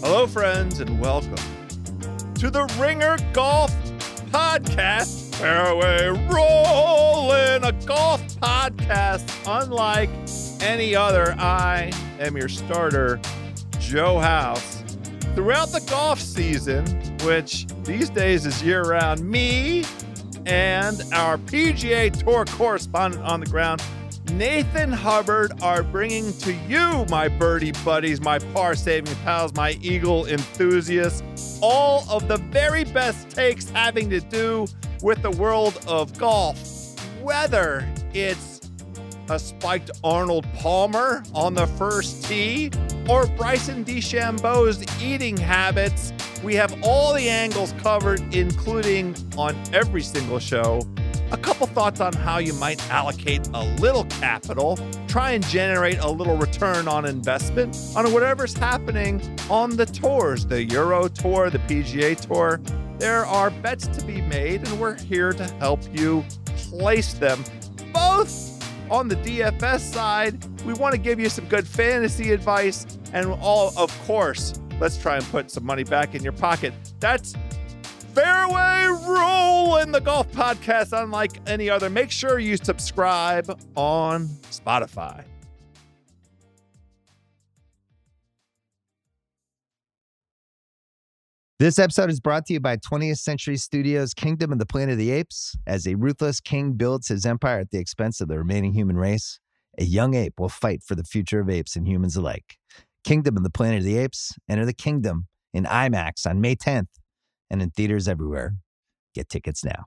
Hello, friends, and welcome to the Ringer Golf Podcast. Fairway rolling, a golf podcast unlike any other. I am your starter, Joe House. Throughout the golf season, which these days is year round, me and our PGA Tour correspondent on the ground, Nathan Hubbard are bringing to you, my birdie buddies, my par saving pals, my eagle enthusiasts, all of the very best takes having to do with the world of golf. Whether it's a spiked Arnold Palmer on the first tee or Bryson DeChambeau's eating habits, we have all the angles covered, including on every single show a couple thoughts on how you might allocate a little capital, try and generate a little return on investment on whatever's happening on the tours, the Euro Tour, the PGA Tour. There are bets to be made, and we're here to help you place them both on the DFS side. We want to give you some good fantasy advice, and all, of course, let's try and put some money back in your pocket. That's Fairway Rollin' the Golf Podcast, unlike any other. Make sure you subscribe on Spotify. This episode is brought to you by 20th Century Studios' Kingdom of the Planet of the Apes. As a ruthless king builds his empire at the expense of the remaining human race, a young ape will fight for the future of apes and humans alike. Kingdom of the Planet of the Apes. Enter the kingdom in IMAX on May 10th and in theaters everywhere. Get tickets now.